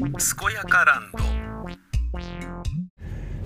健やかランド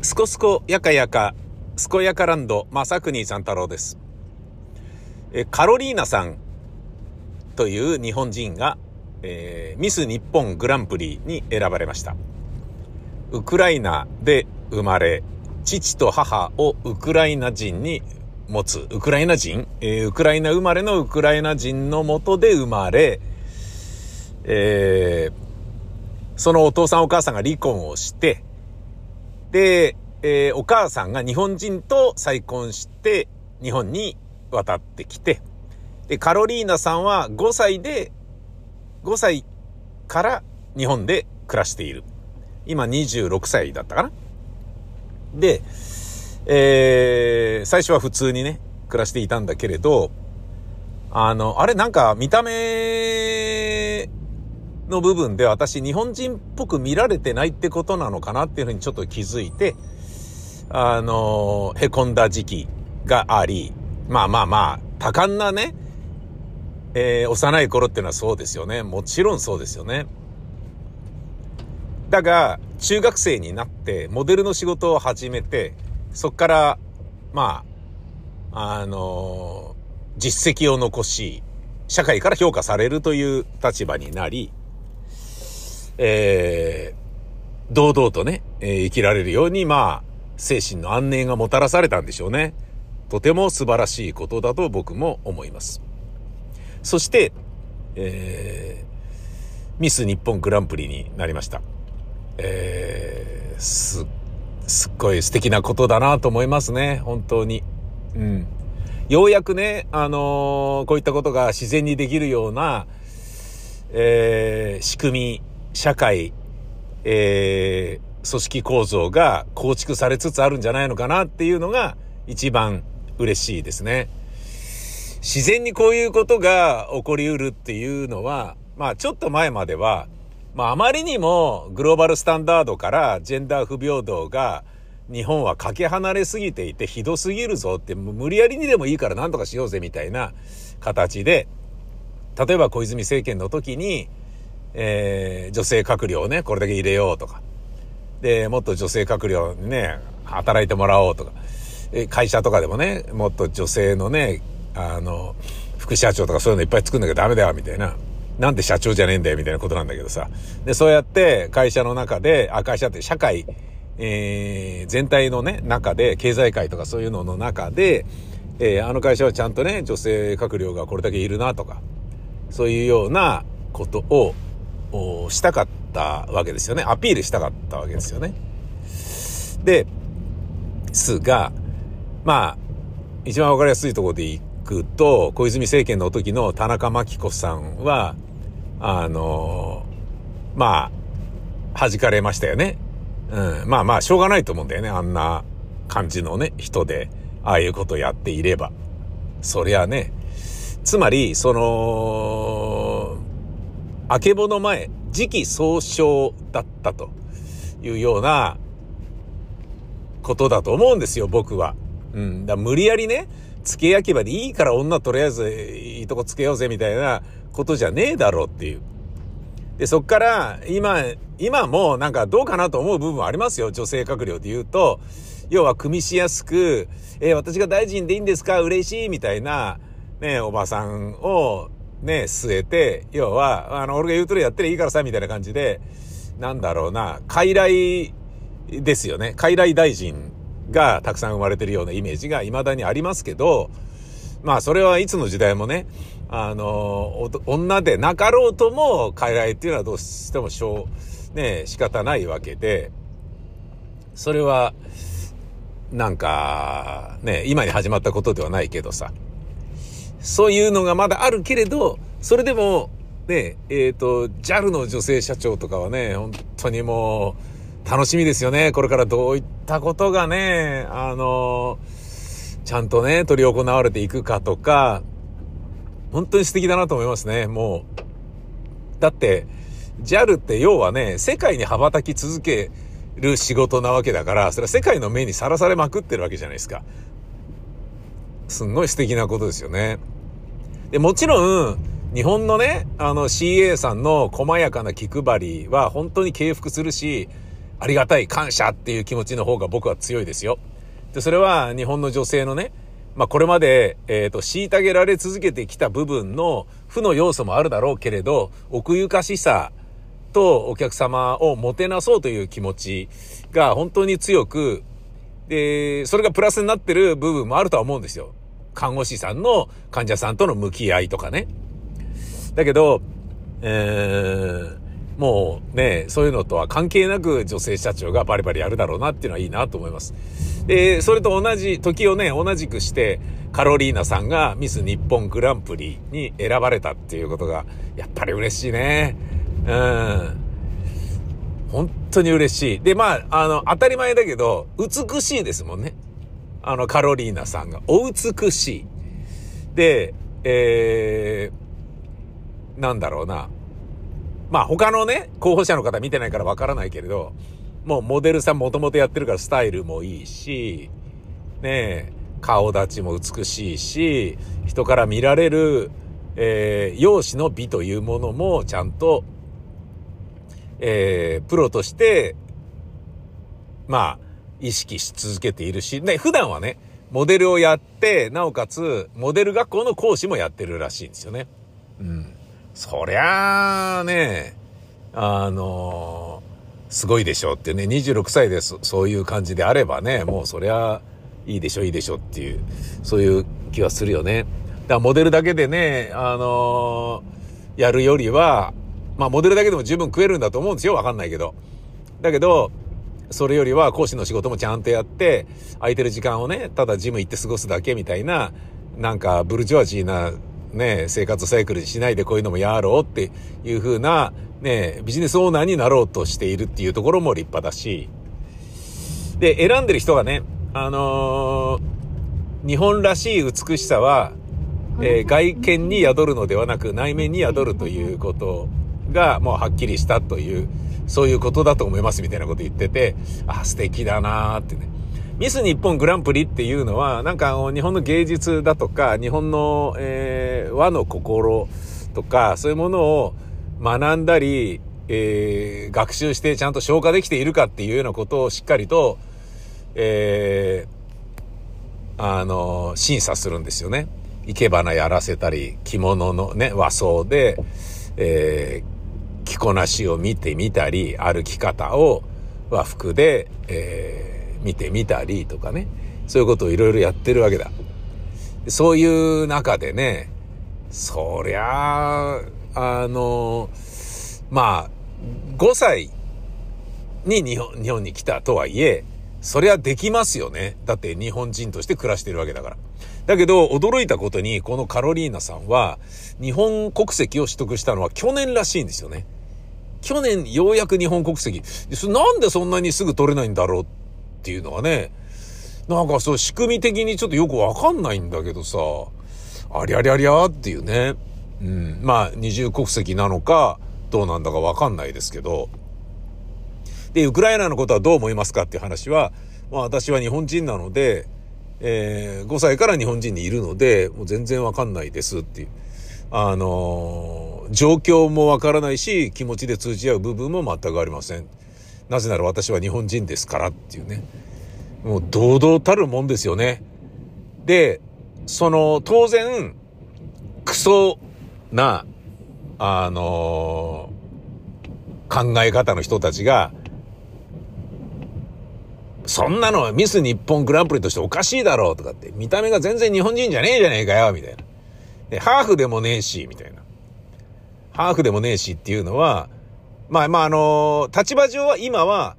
すこすこやかやか、すこやかランド、正国さん太郎です。え、カロリーナさんという日本人が、えーミス日本グランプリに選ばれました。ウクライナで生まれ、父と母をウクライナ人に持つ、ウクライナ人、えーウクライナ生まれのウクライナ人のもとで生まれ、えーそのお父さんお母さんが離婚をして、で、えーお母さんが日本人と再婚して日本に渡ってきて、で、カロリーナさんは5歳で、5歳から日本で暮らしている。今26歳だったかなで、えー最初は普通にね、暮らしていたんだけれど、あの、あれなんか見た目の部分で私日本人っぽく見られてないってことなのかなっていうふうにちょっと気づいて、あの、凹んだ時期があり、まあまあまあ、多感なね、えー幼い頃っていうのはそうですよね。もちろんそうですよね。だが、中学生になって、モデルの仕事を始めて、そっから、まあ、あの実績を残し、社会から評価されるという立場になり、えー堂々とね、えー生きられるように、まあ、精神の安寧がもたらされたんでしょうね。とても素晴らしいことだと僕も思います。そして、えーミス日本グランプリになりました。えーす、すっごい素敵なことだなと思いますね。本当に。うん。ようやくね、あのーこういったことが自然にできるような、えー仕組み、社会、えー組織構造が構築されつつあるんじゃないのかなっていうのが一番嬉しいですね。自然にこういうことが起こりうるっていうのは、まあちょっと前までは、まああまりにもグローバルスタンダードからジェンダー不平等が日本はかけ離れすぎていてひどすぎるぞって無理やりにでもいいから何とかしようぜみたいな形で、例えば小泉政権の時に、えー女性閣僚をね、これだけ入れようとか、で、もっと女性閣僚にね、働いてもらおうとか、会社とかでもね、もっと女性のね、あの、副社長とかそういうのいっぱい作んなきゃダメだよ、みたいな。なんで社長じゃねえんだよ、みたいなことなんだけどさ。で、そうやって会社の中で、あ、会社って社会、えー全体のね、中で、経済界とかそういうのの中で、えーあの会社はちゃんとね、女性閣僚がこれだけいるなとか、そういうようなことを、おしたかったわけですよね。アピールしたかったわけですよね。で、すが、まあ、一番わかりやすいところでいくと、小泉政権の時の田中真紀子さんは、あの、まあ、弾かれましたよね。うん。まあまあ、しょうがないと思うんだよね。あんな感じのね、人で、ああいうことやっていれば。そりゃね。つまり、その、あけぼの前、時期総称だったというようなことだと思うんですよ、僕は。うん。だ無理やりね、付け焼き場でいいから女とりあえずいいとこつけようぜみたいなことじゃねえだろうっていう。で、そっから、今、今もなんかどうかなと思う部分ありますよ。女性閣僚で言うと、要は組みしやすく、えー私が大臣でいいんですか？嬉しいみたいな、ね、おばさんを、ね、据えて、要は、あの、俺が言うとりやってりゃいいからさ、みたいな感じで、なんだろうな、傀儡ですよね。傀儡大臣がたくさん生まれてるようなイメージが未だにありますけど、まあそれはいつの時代もね、あの、女でなかろうとも傀儡っていうのはどうしてもしょう、ね、仕方ないわけで、それは、なんか、ね、今に始まったことではないけどさ、そういうのがまだあるけれど、それでも、ね、えっ、と、JAL の女性社長とかはね、本当にもう、楽しみですよね。これからどういったことがね、あの、ちゃんとね、取り行われていくかとか、本当に素敵だなと思いますね、もう。だって、JAL って要はね、世界に羽ばたき続ける仕事なわけだから、それは世界の目にさらされまくってるわけじゃないですか。すんごい素敵なことですよね。で、もちろん、日本のね、あの CA さんの細やかな気配りは本当に敬服するし、ありがたい感謝っていう気持ちの方が僕は強いですよ。で、それは日本の女性のね、まあこれまで、えっ、ー、と、虐げられ続けてきた部分の負の要素もあるだろうけれど、奥ゆかしさとお客様をもてなそうという気持ちが本当に強く、で、それがプラスになってる部分もあるとは思うんですよ。看護師さんの患者さんとの向き合いとかね。だけど、えー、もうね、そういうのとは関係なく女性社長がバリバリやるだろうなっていうのはいいなと思います。で、それと同じ、時をね、同じくして、カロリーナさんがミス日本グランプリに選ばれたっていうことが、やっぱり嬉しいね。うん。本当に嬉しい。で、まあ、あの、当たり前だけど、美しいですもんね。あの、カロリーナさんが。お美しい。で、えー、なんだろうな。まあ他のね、候補者の方見てないからわからないけれど、もうモデルさんもともとやってるからスタイルもいいし、ねえ顔立ちも美しいし、人から見られる、えー、容姿の美というものもちゃんと、えー、プロとして、まあ、意識し続けているし、ね、普段はね、モデルをやって、なおかつ、モデル学校の講師もやってるらしいんですよね。うん。そりゃあね、あのすごいでしょってね、26歳でそそういう感じであればね、もうそりゃいいでしょ、いいでしょっていう、そういう気はするよね。だからモデルだけでね、あのー、やるよりは、まあモデルだけでも十分食えるんだと思うんですよ、わかんないけど。だけど、それよりは講師の仕事もちゃんとやって、空いてる時間をね、ただジム行って過ごすだけみたいな、なんかブルジョワジーなね、生活サイクルにしないでこういうのもやろうっていう風な、ね、ビジネスオーナーになろうとしているっていうところも立派だし、で、選んでる人がね、あのー、日本らしい美しさは、えー、外見に宿るのではなく内面に宿るということがもうはっきりしたという、そういうことだと思いますみたいなこと言ってて、あ、素敵だなーってね。ミス日本グランプリっていうのは、なんか日本の芸術だとか、日本の、えー、和の心とか、そういうものを学んだり、えー、学習してちゃんと消化できているかっていうようなことをしっかりと、えー、あの、審査するんですよね。生け花やらせたり、着物のね、和装で、えー、着こなしを見てみたり、歩き方を和服で、えー見てみたりとかね、そういうことをいろいろやってるわけだ。そういう中でね、そりゃあ、あの、まあ、5歳に日本日本に来たとはいえ、そりゃできますよね。だって日本人として暮らしてるわけだから。だけど、驚いたことに、このカロリーナさんは、日本国籍を取得したのは去年らしいんですよね。去年、ようやく日本国籍。なんでそんなにすぐ取れないんだろうっていうのはね、なんかそう仕組み的にちょっとよくわかんないんだけどさ、ありゃりゃりゃっていうね。うん。まあ、二重国籍なのか、どうなんだかわかんないですけど。で、ウクライナのことはどう思いますかっていう話は、まあ私は日本人なので、えー、5歳から日本人にいるので、もう全然わかんないですっていう。あのー、状況もわからないし、気持ちで通じ合う部分も全くありません。なぜなら私は日本人ですからっていうね。もう堂々たるもんですよね。で、その、当然、クソな、あのー、考え方の人たちが、そんなのミス日本グランプリとしておかしいだろうとかって、見た目が全然日本人じゃねえじゃねえかよ、みたいな。ハーフでもねえし、みたいな。ハーフでもねえしっていうのは、まあまああのー、立場上は今は、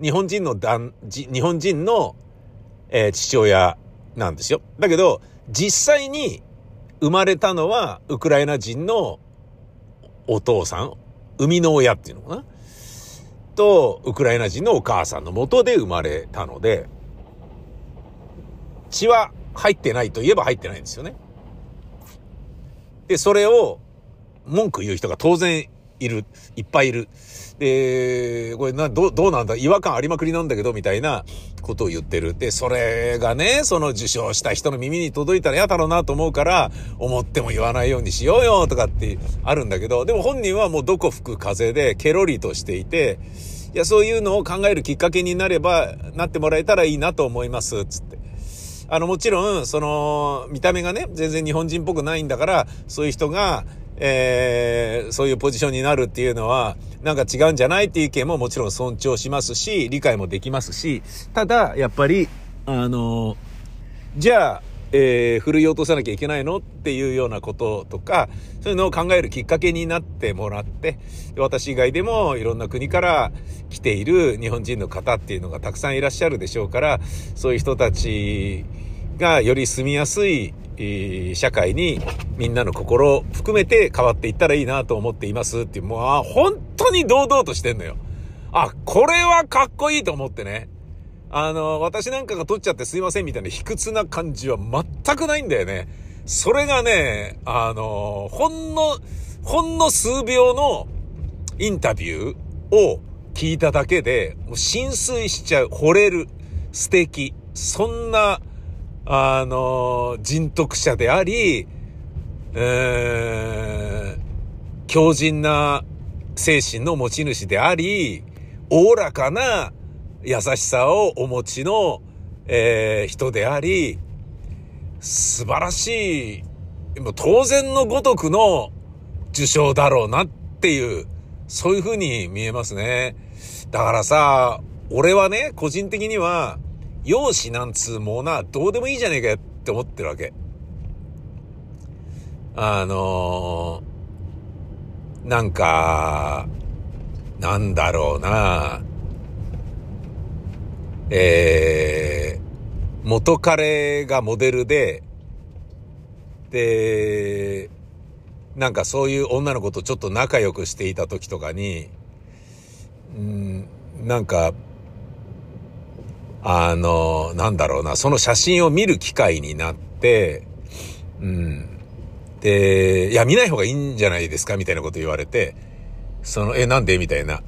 日本人の男、日本人の、えー、父親なんですよ。だけど、実際に生まれたのは、ウクライナ人のお父さん、生みの親っていうのかな？と、ウクライナ人のお母さんの元で生まれたので、血は入ってないといえば入ってないんですよね。で、それを文句言う人が当然いる、いっぱいいる。で、これな、ど、どうなんだ？違和感ありまくりなんだけど、みたいなことを言ってる。で、それがね、その受賞した人の耳に届いたら嫌だろうなと思うから、思っても言わないようにしようよ、とかってあるんだけど、でも本人はもうどこ吹く風で、ケロリとしていて、いや、そういうのを考えるきっかけになれば、なってもらえたらいいなと思います、つって。あの、もちろん、その、見た目がね、全然日本人っぽくないんだから、そういう人が、えー、そういうポジションになるっていうのは、なんか違うんじゃないっていう意見ももちろん尊重しますし、理解もできますし、ただ、やっぱり、あの、じゃあ、えー、振るい落とさなきゃいけないのっていうようなこととか、そういうのを考えるきっかけになってもらって、私以外でもいろんな国から来ている日本人の方っていうのがたくさんいらっしゃるでしょうから、そういう人たちがより住みやすい社会にみんなの心を含めて変わっていったらいいなと思っていますっていう、もう、本当に堂々としてんのよ。あ、これはかっこいいと思ってね。あの、私なんかが取っちゃってすいませんみたいな卑屈な感じは全くないんだよね。それがね、あの、ほんの、ほんの数秒のインタビューを聞いただけで、もう浸水しちゃう、惚れる、素敵、そんな、あの、人徳者であり、えー、強靭な精神の持ち主であり、おおらかな優しさをお持ちの、えー、人であり、素晴らしい、もう当然のごとくの受賞だろうなっていう、そういう風に見えますね。だからさ、俺はね、個人的には、容姿なんつうもな、どうでもいいじゃねえかよって思ってるわけ。あのー、なんか、なんだろうな。えー、元彼がモデルで、で、なんかそういう女の子とちょっと仲良くしていた時とかに、うん、なんか、あの、なんだろうな、その写真を見る機会になって、うん。で、いや、見ない方がいいんじゃないですかみたいなこと言われて、その、え、なんで？みたいな。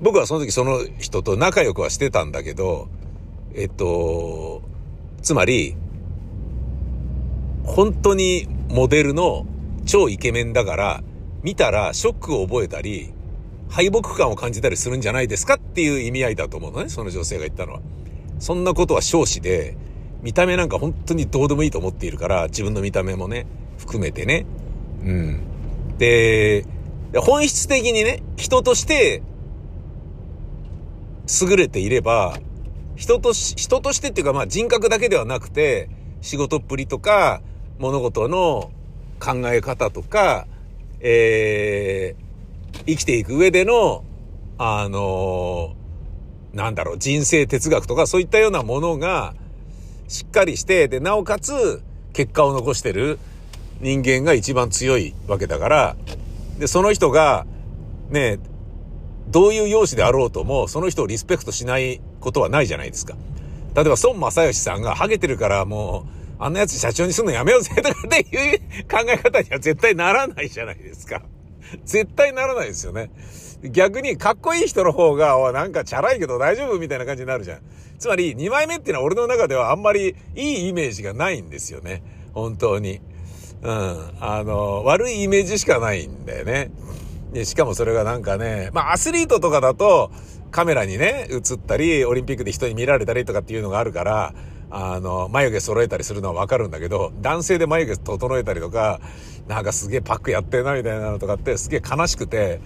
僕はその時その人と仲良くはしてたんだけど、えっと、つまり、本当にモデルの超イケメンだから、見たらショックを覚えたり、敗北感を感じたりするんじゃないですかっていう意味合いだと思うのね、その女性が言ったのは。そんなことは少子で、見た目なんか本当にどうでもいいと思っているから、自分の見た目もね、含めてね。うん。で、本質的にね、人として優れていれば、人とし、人としてっていうかまあ人格だけではなくて、仕事っぷりとか、物事の考え方とか、えー、生きていく上での、あのー、なんだろう、人生哲学とかそういったようなものがしっかりして、で、なおかつ結果を残してる人間が一番強いわけだから、で、その人が、ね、どういう容姿であろうとも、その人をリスペクトしないことはないじゃないですか。例えば、孫正義さんがハゲてるからもう、あんなやつ社長にすんのやめようぜとかっていう考え方には絶対ならないじゃないですか。絶対ならないですよね。逆にかっこいい人の方が、おなんかチャラいけど大丈夫みたいな感じになるじゃん。つまり、2枚目っていうのは俺の中ではあんまりいいイメージがないんですよね。本当に。うん。あの、悪いイメージしかないんだよね。で、しかもそれがなんかね、まあアスリートとかだとカメラにね、映ったり、オリンピックで人に見られたりとかっていうのがあるから、あの、眉毛揃えたりするのはわかるんだけど、男性で眉毛整えたりとか、なんかすげえパックやってんなみたいなのとかってすげえ悲しくて、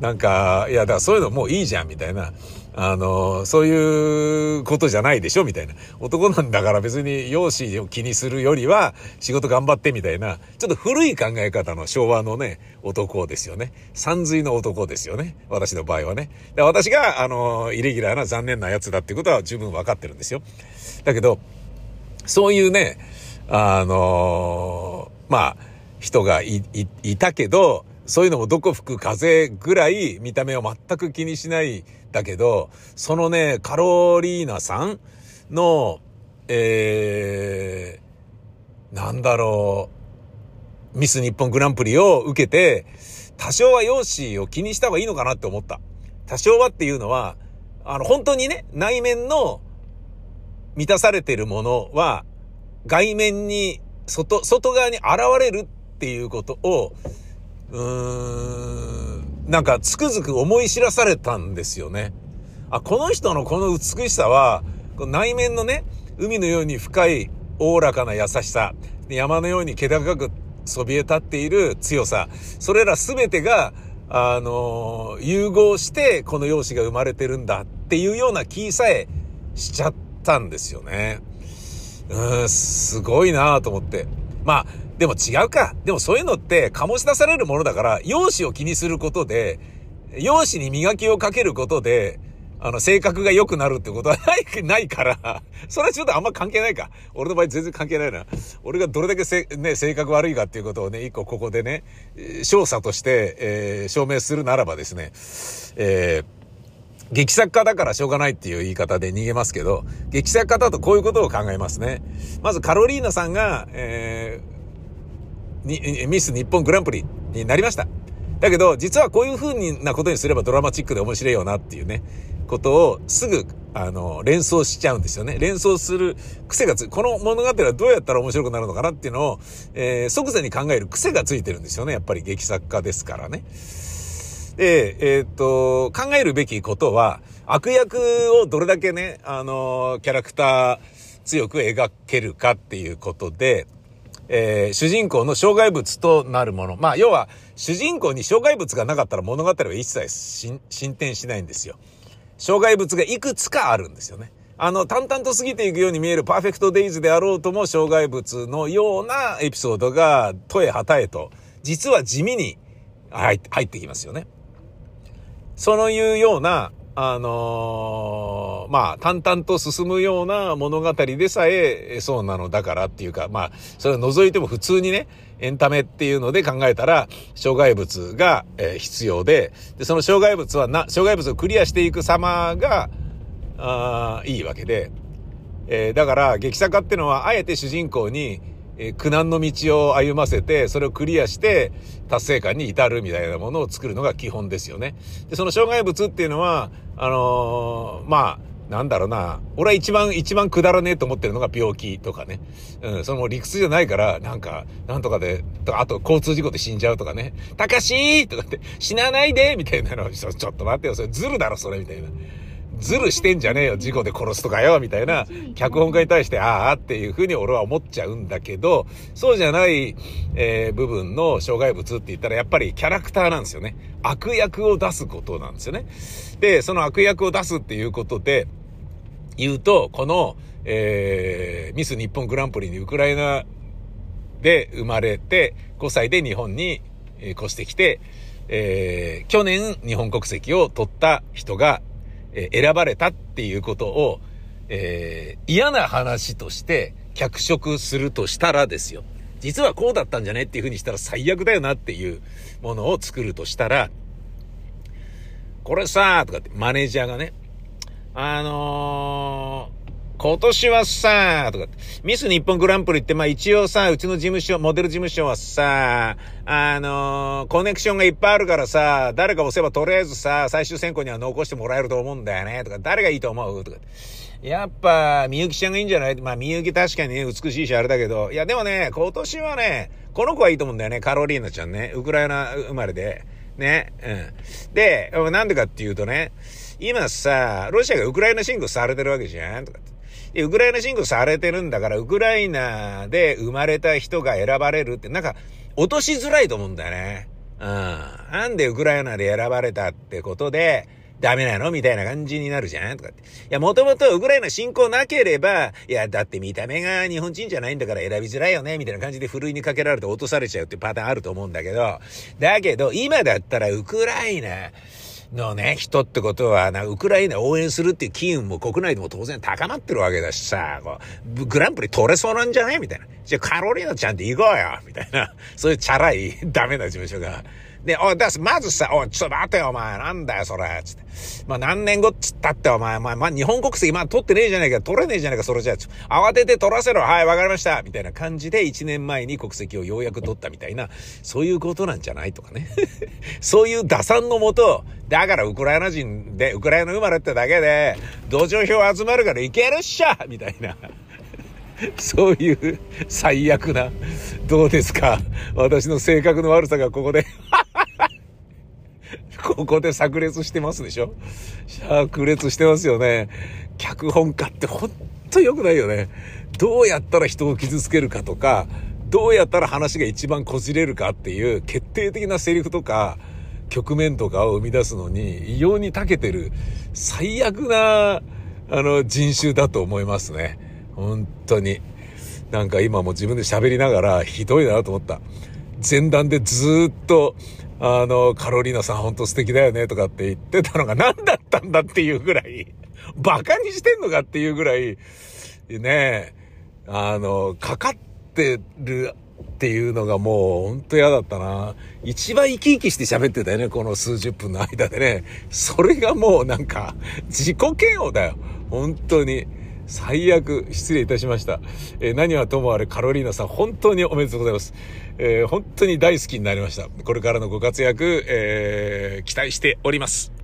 なんか、いや、だからそういうのもういいじゃんみたいな。あの、そういうことじゃないでしょみたいな。男なんだから別に容姿を気にするよりは仕事頑張ってみたいな、ちょっと古い考え方の昭和のね、男ですよね。三髄の男ですよね。私の場合はね。で私が、あの、イレギュラーな残念なやつだってことは十分わかってるんですよ。だけど、そういうね、あのまあ、人がい、い、いたけど、そういうのもどこ吹く風ぐらい見た目を全く気にしないだけど、そのね、カロリーナさんの、えー、なんだろう、ミス日本グランプリを受けて、多少は容姿を気にした方がいいのかなって思った。多少はっていうのは、あの、本当にね、内面の満たされてるものは、外面に、外、外側に現れるっていうことを、うーん、なんかつくづく思い知らされたんですよね。あ、この人のこの美しさは、内面のね、海のように深い、おおらかな優しさ、山のように気高くそびえ立っている強さ、それら全てが、あの、融合してこの容姿が生まれてるんだっていうような気さえしちゃったんですよね。うん、すごいなと思って。まあ、でも違うか。でもそういうのって醸し出されるものだから、容姿を気にすることで、容姿に磨きをかけることで、あの、性格が良くなるってことはない、ないから、それはちょっとあんま関係ないか。俺の場合全然関係ないな。俺がどれだけせ、ね、性格悪いかっていうことをね、一個ここでね、調査として、えー、証明するならばですね、えー、劇作家だからしょうがないっていう言い方で逃げますけど、劇作家だとこういうことを考えますね。まずカロリーナさんが、えー、に、ミス日本グランプリになりました。だけど、実はこういう風なことにすればドラマチックで面白いよなっていうね。ことをすぐ、あの、連想しちゃうんですよね。連想する癖がつ、この物語はどうやったら面白くなるのかなっていうのを、えー、即座に考える癖がついてるんですよね。やっぱり劇作家ですからね。で、えー、っと、考えるべきことは、悪役をどれだけね、あの、キャラクター強く描けるかっていうことで、えー、主人公の障害物となるもの。まあ、要は、主人公に障害物がなかったら物語は一切進展しないんですよ。障害物がいくつかあるんですよね。あの、淡々と過ぎていくように見えるパーフェクトデイズであろうとも、障害物のようなエピソードが、とえはたえと、実は地味に入ってきますよね。そういうような、あのー、まあ、淡々と進むような物語でさえ、そうなのだからっていうか、まあ、それを除いても普通にね、エンタメっていうので考えたら、障害物が、えー、必要で、で、その障害物はな、障害物をクリアしていく様が、あいいわけで、えー、だから、劇作家ってのは、あえて主人公に、え苦難の道を歩ませて、それをクリアして達成感に至るみたいなものを作るのが基本ですよね。で、その障害物っていうのは、あのー、まあ、なんだろうな。俺は一番、一番くだらねえと思ってるのが病気とかね。うん、その理屈じゃないから、なんか、なんとかで、とあと交通事故で死んじゃうとかね。たかしーとかって、死なないでみたいなのちょ、ちょっと待ってよ、それずるだろ、それ、みたいな。ズルしてんじゃねえよ、事故で殺すとかよ、みたいな、脚本家に対して、ああっていうふうに俺は思っちゃうんだけど、そうじゃない、えー、部分の障害物って言ったら、やっぱりキャラクターなんですよね。悪役を出すことなんですよね。で、その悪役を出すっていうことで、言うと、この、えー、ミス日本グランプリにウクライナで生まれて、5歳で日本に越してきて、えー、去年日本国籍を取った人がえー、選ばれたっていうことを、えー、嫌な話として脚色するとしたらですよ。実はこうだったんじゃねっていうふうにしたら最悪だよなっていうものを作るとしたら、これさー、とかってマネージャーがね、あのー今年はさ、とか、ミス日本グランプリって、まあ一応さ、うちの事務所、モデル事務所はさ、あのー、コネクションがいっぱいあるからさ、誰か押せばとりあえずさ、最終選考には残してもらえると思うんだよね、とか、誰がいいと思うとか。やっぱ、みゆきちゃんがいいんじゃない？まあ、みゆき確かにね、美しいしあれだけど、いや、でもね、今年はね、この子はいいと思うんだよね、カロリーナちゃんね。ウクライナ生まれで。ね。うん。で、なんでかっていうとね、今さ、ロシアがウクライナ侵攻されてるわけじゃんとか。で、ウクライナ侵攻されてるんだから、ウクライナで生まれた人が選ばれるって、なんか、落としづらいと思うんだよね。うん。なんでウクライナで選ばれたってことで、ダメなのみたいな感じになるじゃんとかって。いや、もともとウクライナ侵攻なければ、いや、だって見た目が日本人じゃないんだから選びづらいよねみたいな感じでふるいにかけられて落とされちゃうっていうパターンあると思うんだけど、だけど、今だったらウクライナ、のね、人ってことは、な、ウクライナ応援するっていう機運も国内でも当然高まってるわけだしさ、こう、グランプリ取れそうなんじゃないみたいな。じゃあカロリーナちゃんと行こうよみたいな。そういうチャラい、ダメな事務所がで、おい、だまずさ、おい、ちょっと待てよ、お前、なんだよ、それ、つって。まあ、何年後っつったって、お前、まあ、まあ、日本国籍、まあ、取ってねえじゃねえか、取れねえじゃねえか、それじゃ、慌てて取らせろ、はい、わかりました、みたいな感じで、1年前に国籍をようやく取ったみたいな、そういうことなんじゃないとかね。そういう打算のもと、だからウクライナ人で、ウクライナ生まれってだけで、同情票集まるからいけるっしゃみたいな。そういう最悪な、どうですか？私の性格の悪さがここで。ここで炸裂してますでしょ？炸裂してますよね。脚本家ってほんと良くないよね。どうやったら人を傷つけるかとか、どうやったら話が一番こじれるかっていう決定的なセリフとか、局面とかを生み出すのに異様に長けてる最悪な、あの、人種だと思いますね。本当に。なんか今も自分で喋りながらひどいなと思った。前段でずっと、あの、カロリーナさんほんと素敵だよねとかって言ってたのが何だったんだっていうぐらい、バカにしてんのかっていうぐらい、ねあの、かかってるっていうのがもうほんと嫌だったな。一番生き生きして喋ってたよね、この数十分の間でね。それがもうなんか、自己嫌悪だよ。本当に。最悪、失礼いたしました。えー、何はともあれ、カロリーナさん、本当におめでとうございます。えー、本当に大好きになりました。これからのご活躍、えー、期待しております。